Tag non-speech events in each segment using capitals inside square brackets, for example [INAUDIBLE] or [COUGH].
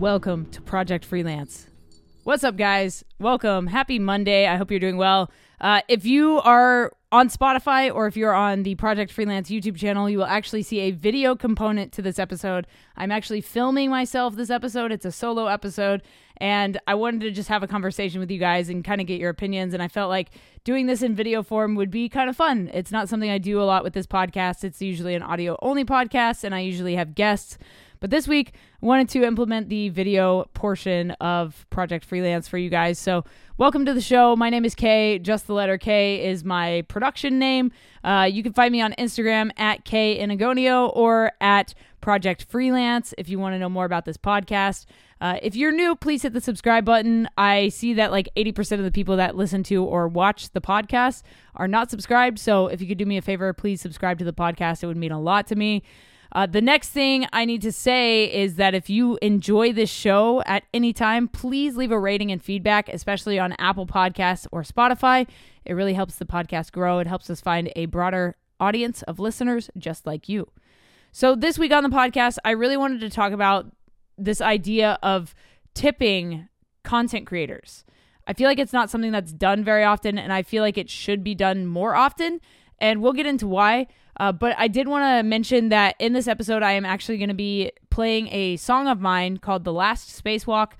Welcome to Project Freelance. What's up, guys? Welcome. Happy Monday. I hope you're doing well. Uh, if you are on Spotify or if you're on the Project Freelance YouTube channel, you will actually see a video component to this episode. I'm actually filming myself this episode. It's a solo episode, and I wanted to just have a conversation with you guys and kind of get your opinions. And I felt like doing this in video form would be kind of fun. It's not something I do a lot with this podcast, it's usually an audio only podcast, and I usually have guests. But this week, I wanted to implement the video portion of Project Freelance for you guys. So, welcome to the show. My name is Kay. Just the letter K is my production name. Uh, you can find me on Instagram at K Inagonio or at Project Freelance if you want to know more about this podcast. Uh, if you're new, please hit the subscribe button. I see that like 80% of the people that listen to or watch the podcast are not subscribed. So if you could do me a favor, please subscribe to the podcast. It would mean a lot to me. Uh, the next thing I need to say is that if you enjoy this show at any time, please leave a rating and feedback, especially on Apple Podcasts or Spotify. It really helps the podcast grow. It helps us find a broader audience of listeners just like you. So, this week on the podcast, I really wanted to talk about this idea of tipping content creators. I feel like it's not something that's done very often, and I feel like it should be done more often. And we'll get into why. Uh, but I did want to mention that in this episode, I am actually going to be playing a song of mine called The Last Spacewalk.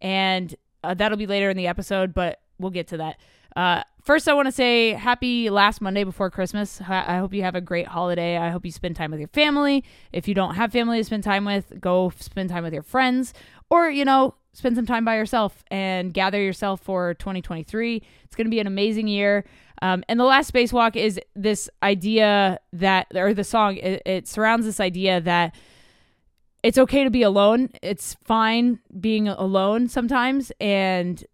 And uh, that'll be later in the episode, but we'll get to that. Uh, first, I want to say happy last Monday before Christmas. I hope you have a great holiday. I hope you spend time with your family. If you don't have family to spend time with, go spend time with your friends or, you know, spend some time by yourself and gather yourself for 2023. It's going to be an amazing year. Um, and the last spacewalk is this idea that, or the song, it, it surrounds this idea that it's okay to be alone. It's fine being alone sometimes. And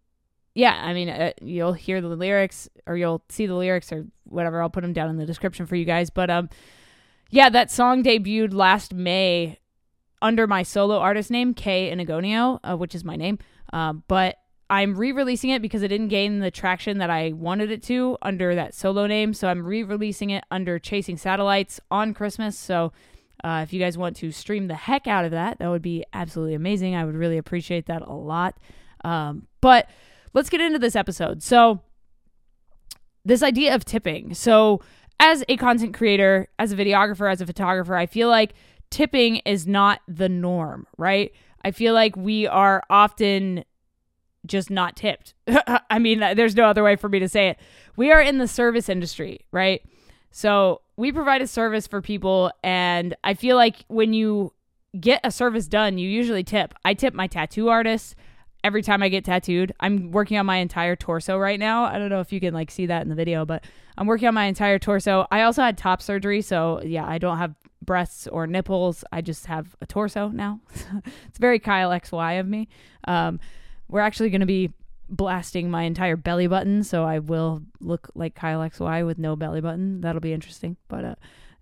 yeah, I mean, uh, you'll hear the lyrics or you'll see the lyrics or whatever. I'll put them down in the description for you guys. But um, yeah, that song debuted last May under my solo artist name, Kay Inagonio, uh, which is my name. Uh, but I'm re-releasing it because it didn't gain the traction that I wanted it to under that solo name. So I'm re-releasing it under Chasing Satellites on Christmas. So uh, if you guys want to stream the heck out of that, that would be absolutely amazing. I would really appreciate that a lot. Um, but let's get into this episode. So this idea of tipping. So as a content creator, as a videographer, as a photographer, I feel like tipping is not the norm, right? I feel like we are often just not tipped. [LAUGHS] I mean, there's no other way for me to say it. We are in the service industry, right? So we provide a service for people, and I feel like when you get a service done, you usually tip. I tip my tattoo artists every time I get tattooed. I'm working on my entire torso right now. I don't know if you can like see that in the video, but I'm working on my entire torso. I also had top surgery, so yeah, I don't have breasts or nipples. I just have a torso now. [LAUGHS] it's very Kyle XY of me. Um, we're actually going to be blasting my entire belly button, so I will look like Kyle XY with no belly button. That'll be interesting, but uh,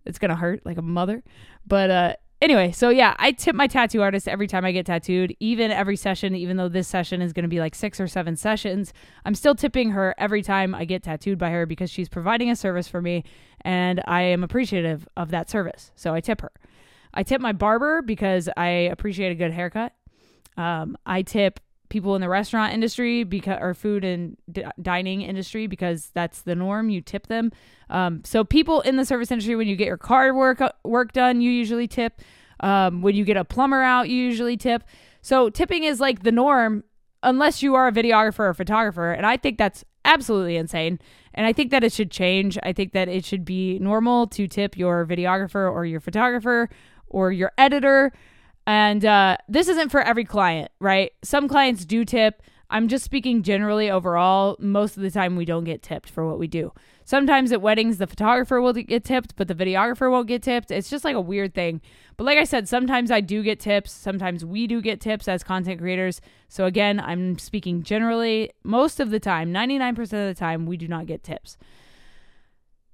it's gonna hurt like a mother. But uh, anyway, so yeah, I tip my tattoo artist every time I get tattooed, even every session. Even though this session is gonna be like six or seven sessions, I'm still tipping her every time I get tattooed by her because she's providing a service for me, and I am appreciative of that service. So I tip her. I tip my barber because I appreciate a good haircut. Um, I tip people in the restaurant industry because or food and d- dining industry because that's the norm you tip them um, so people in the service industry when you get your car work uh, work done you usually tip um, when you get a plumber out you usually tip so tipping is like the norm unless you are a videographer or photographer and i think that's absolutely insane and i think that it should change i think that it should be normal to tip your videographer or your photographer or your editor and uh, this isn't for every client, right? Some clients do tip. I'm just speaking generally overall. Most of the time, we don't get tipped for what we do. Sometimes at weddings, the photographer will get tipped, but the videographer won't get tipped. It's just like a weird thing. But like I said, sometimes I do get tips. Sometimes we do get tips as content creators. So again, I'm speaking generally. Most of the time, 99% of the time, we do not get tips.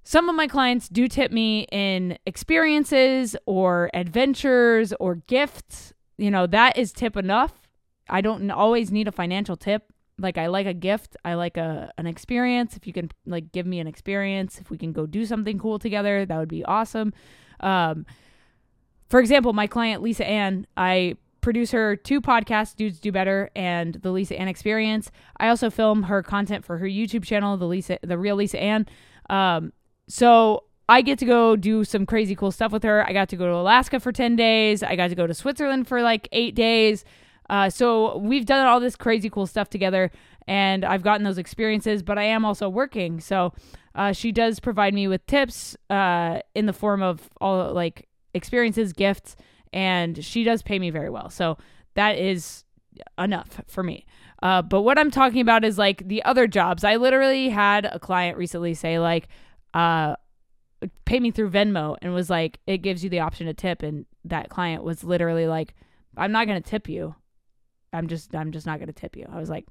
Some of my clients do tip me in experiences or adventures or gifts. You know, that is tip enough. I don't always need a financial tip. Like I like a gift, I like a an experience. If you can like give me an experience, if we can go do something cool together, that would be awesome. Um, for example, my client Lisa Ann, I produce her two podcasts, Dudes Do Better and the Lisa Ann Experience. I also film her content for her YouTube channel, the Lisa, the Real Lisa Ann. Um, so I get to go do some crazy cool stuff with her. I got to go to Alaska for 10 days. I got to go to Switzerland for like eight days. Uh, so we've done all this crazy cool stuff together and I've gotten those experiences, but I am also working. So uh, she does provide me with tips uh, in the form of all like experiences, gifts, and she does pay me very well. So that is enough for me. Uh, but what I'm talking about is like the other jobs. I literally had a client recently say like, uh, pay me through Venmo and was like, it gives you the option to tip. And that client was literally like, I'm not going to tip you. I'm just, I'm just not to tip you. I was like,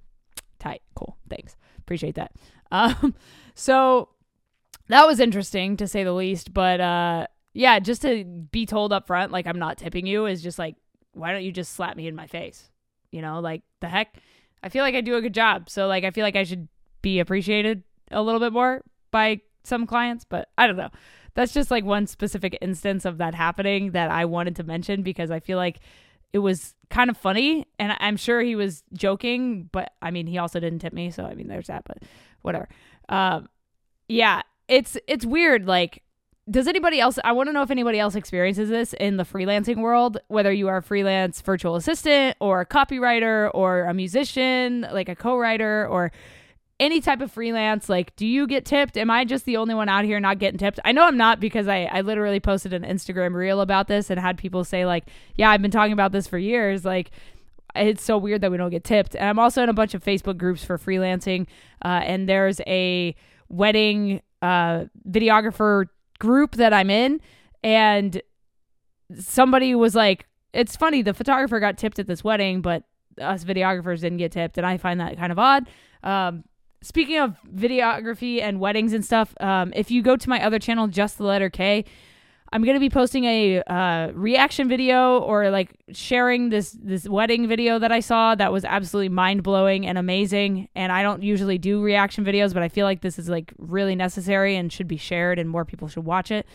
tight. Cool. Thanks. Appreciate that. [LAUGHS] Um, so that was interesting to say the least, but, uh, yeah, just to be told up front, like I'm not tipping you is just like, why don't you just slap me in my face? You know, like the heck? I feel like I do a good job. So like I feel like I should be appreciated a little bit more by some clients, but I don't know. That's just like one specific instance of that happening that I wanted to mention because I feel like it was kind of funny and I'm sure he was joking, but I mean he also didn't tip me, so I mean there's that, but whatever. Um yeah, it's it's weird like does anybody else I want to know if anybody else experiences this in the freelancing world, whether you are a freelance virtual assistant or a copywriter or a musician, like a co-writer or any type of freelance, like, do you get tipped? Am I just the only one out here not getting tipped? I know I'm not because I, I literally posted an Instagram reel about this and had people say, like, yeah, I've been talking about this for years. Like, it's so weird that we don't get tipped. And I'm also in a bunch of Facebook groups for freelancing. Uh, and there's a wedding uh, videographer group that I'm in. And somebody was like, it's funny, the photographer got tipped at this wedding, but us videographers didn't get tipped. And I find that kind of odd. Um, speaking of videography and weddings and stuff, um, if you go to my other channel, just the letter K, I'm gonna be posting a uh, reaction video or like sharing this this wedding video that I saw that was absolutely mind blowing and amazing. And I don't usually do reaction videos, but I feel like this is like really necessary and should be shared, and more people should watch it.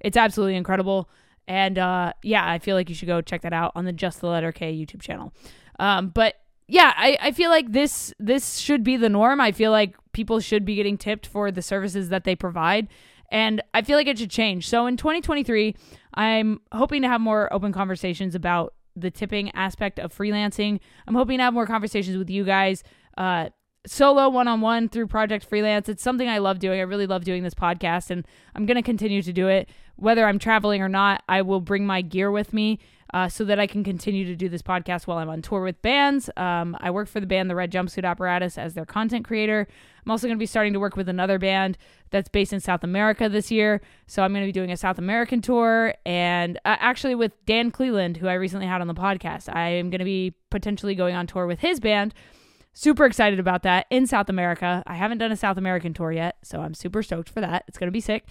It's absolutely incredible. And uh, yeah, I feel like you should go check that out on the Just the Letter K YouTube channel. Um, but yeah, I, I feel like this this should be the norm. I feel like people should be getting tipped for the services that they provide. And I feel like it should change. So in 2023, I'm hoping to have more open conversations about the tipping aspect of freelancing. I'm hoping to have more conversations with you guys, uh, solo, one on one through Project Freelance. It's something I love doing. I really love doing this podcast, and I'm going to continue to do it. Whether I'm traveling or not, I will bring my gear with me uh, so that I can continue to do this podcast while I'm on tour with bands. Um, I work for the band The Red Jumpsuit Apparatus as their content creator. I'm also going to be starting to work with another band that's based in South America this year. So I'm going to be doing a South American tour and uh, actually with Dan Cleland, who I recently had on the podcast. I am going to be potentially going on tour with his band. Super excited about that in South America. I haven't done a South American tour yet, so I'm super stoked for that. It's going to be sick.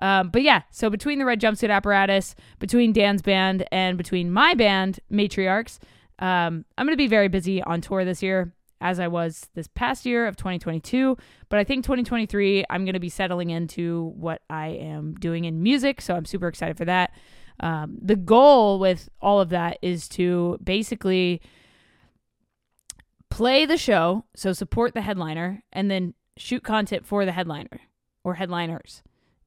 Um, but yeah, so between the Red Jumpsuit Apparatus, between Dan's band, and between my band, Matriarchs, um, I'm going to be very busy on tour this year, as I was this past year of 2022. But I think 2023, I'm going to be settling into what I am doing in music. So I'm super excited for that. Um, the goal with all of that is to basically play the show, so support the headliner, and then shoot content for the headliner or headliners,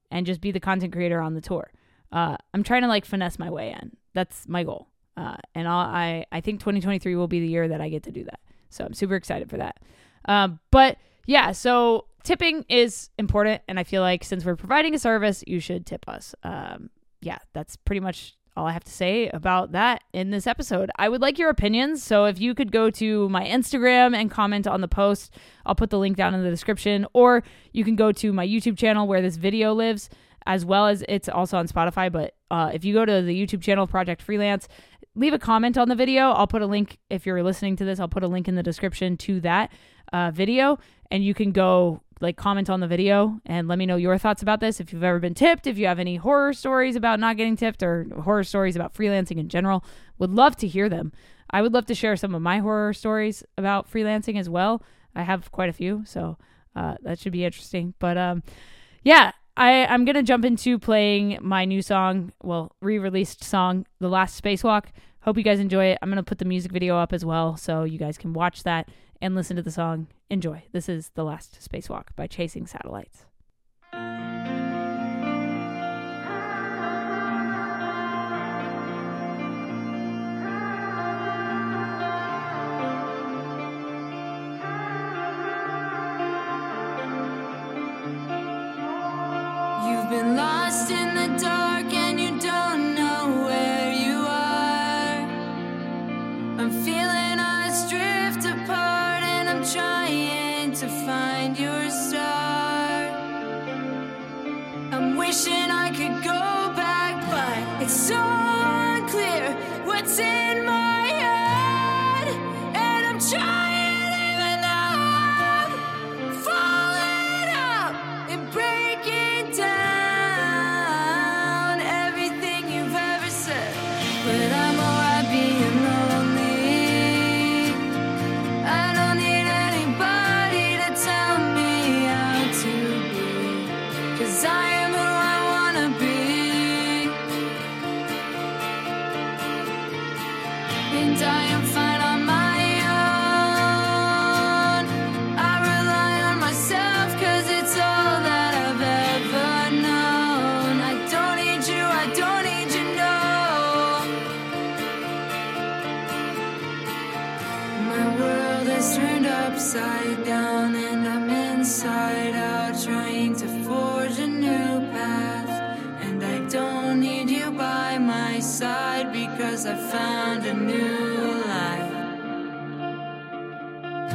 and just be the content creator on the tour. Uh, I'm trying to like finesse my way in. That's my goal, uh, and I'll, i I think 2023 will be the year that I get to do that. So I'm super excited for that. Um, but yeah, so tipping is important, and I feel like since we're providing a service, you should tip us. Um, yeah, that's pretty much all I have to say about that in this episode. I would like your opinions. So if you could go to my Instagram and comment on the post, I'll put the link down in the description, or you can go to my YouTube channel where this video lives, as well as it's also on Spotify. But uh, if you go to the YouTube channel, Project Freelance, leave a comment on the video. I'll put a link, if you're listening to this, I'll put a link in the description to that uh, video, and you can go like comment on the video and let me know your thoughts about this. If you've ever been tipped, if you have any horror stories about not getting tipped or horror stories about freelancing in general, would love to hear them. I would love to share some of my horror stories about freelancing as well. I have quite a few, so uh, that should be interesting. But um, yeah, I, I'm gonna jump into playing my new song, well, re-released song, "The Last Spacewalk." Hope you guys enjoy it. I'm to put the music video up as well so you guys can watch that and listen to the song. Enjoy. This is The Last Spacewalk by Chasing Satellites.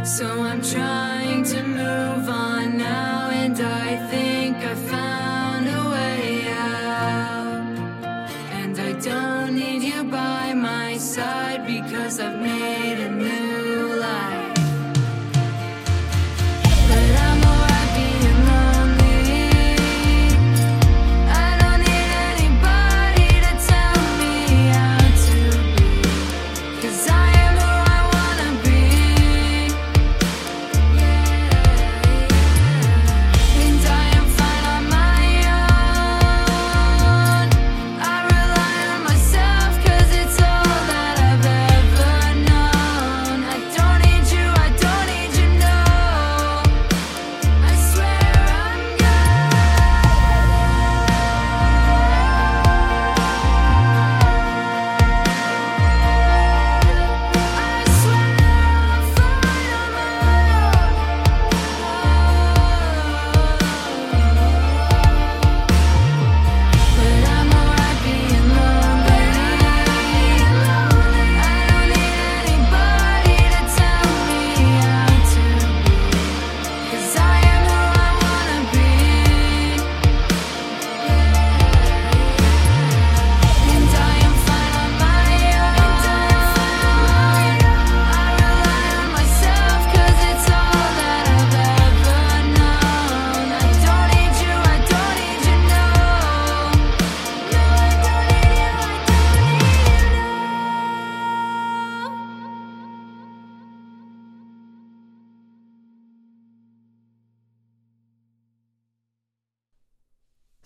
So I'm trying to move on now, and I think I found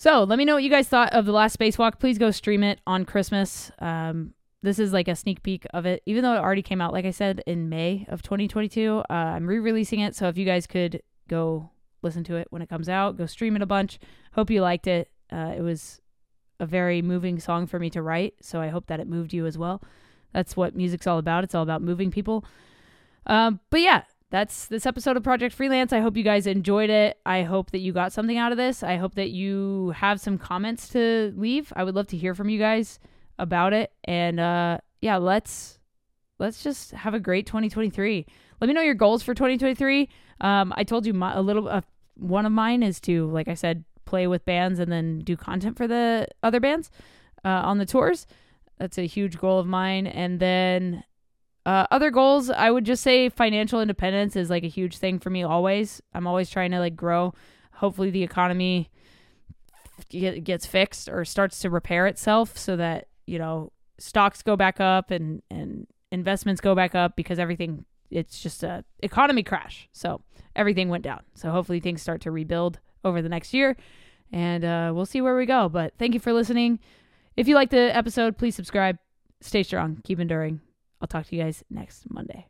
So let me know what you guys thought of the last spacewalk. Please go stream it on Christmas. Um, this is like a sneak peek of it, even though it already came out, like I said, in May of 2022. Uh, I'm re-releasing it, so if you guys could go listen to it when it comes out, go stream it a bunch. Hope you liked it. Uh, it was a very moving song for me to write, so I hope that it moved you as well. That's what music's all about. It's all about moving people. Um, but yeah, that's this episode of Project Freelance. I hope you guys enjoyed it. I hope that you got something out of this. I hope that you have some comments to leave. I would love to hear from you guys about it. And uh, yeah, let's let's just have a great 2023. Let me know your goals for 2023. Um, I told you my, a little. Uh, one of mine is to, like I said, play with bands and then do content for the other bands uh, on the tours. That's a huge goal of mine. And then uh, other goals, I would just say financial independence is like a huge thing for me always. I'm always trying to like grow. Hopefully, the economy get, gets fixed or starts to repair itself so that, you know, stocks go back up and, and investments go back up because everything, it's just a economy crash. So everything went down. So hopefully things start to rebuild over the next year and uh, we'll see where we go. But thank you for listening. If you like the episode, please subscribe stay strong, keep enduring. I'll talk to you guys next Monday.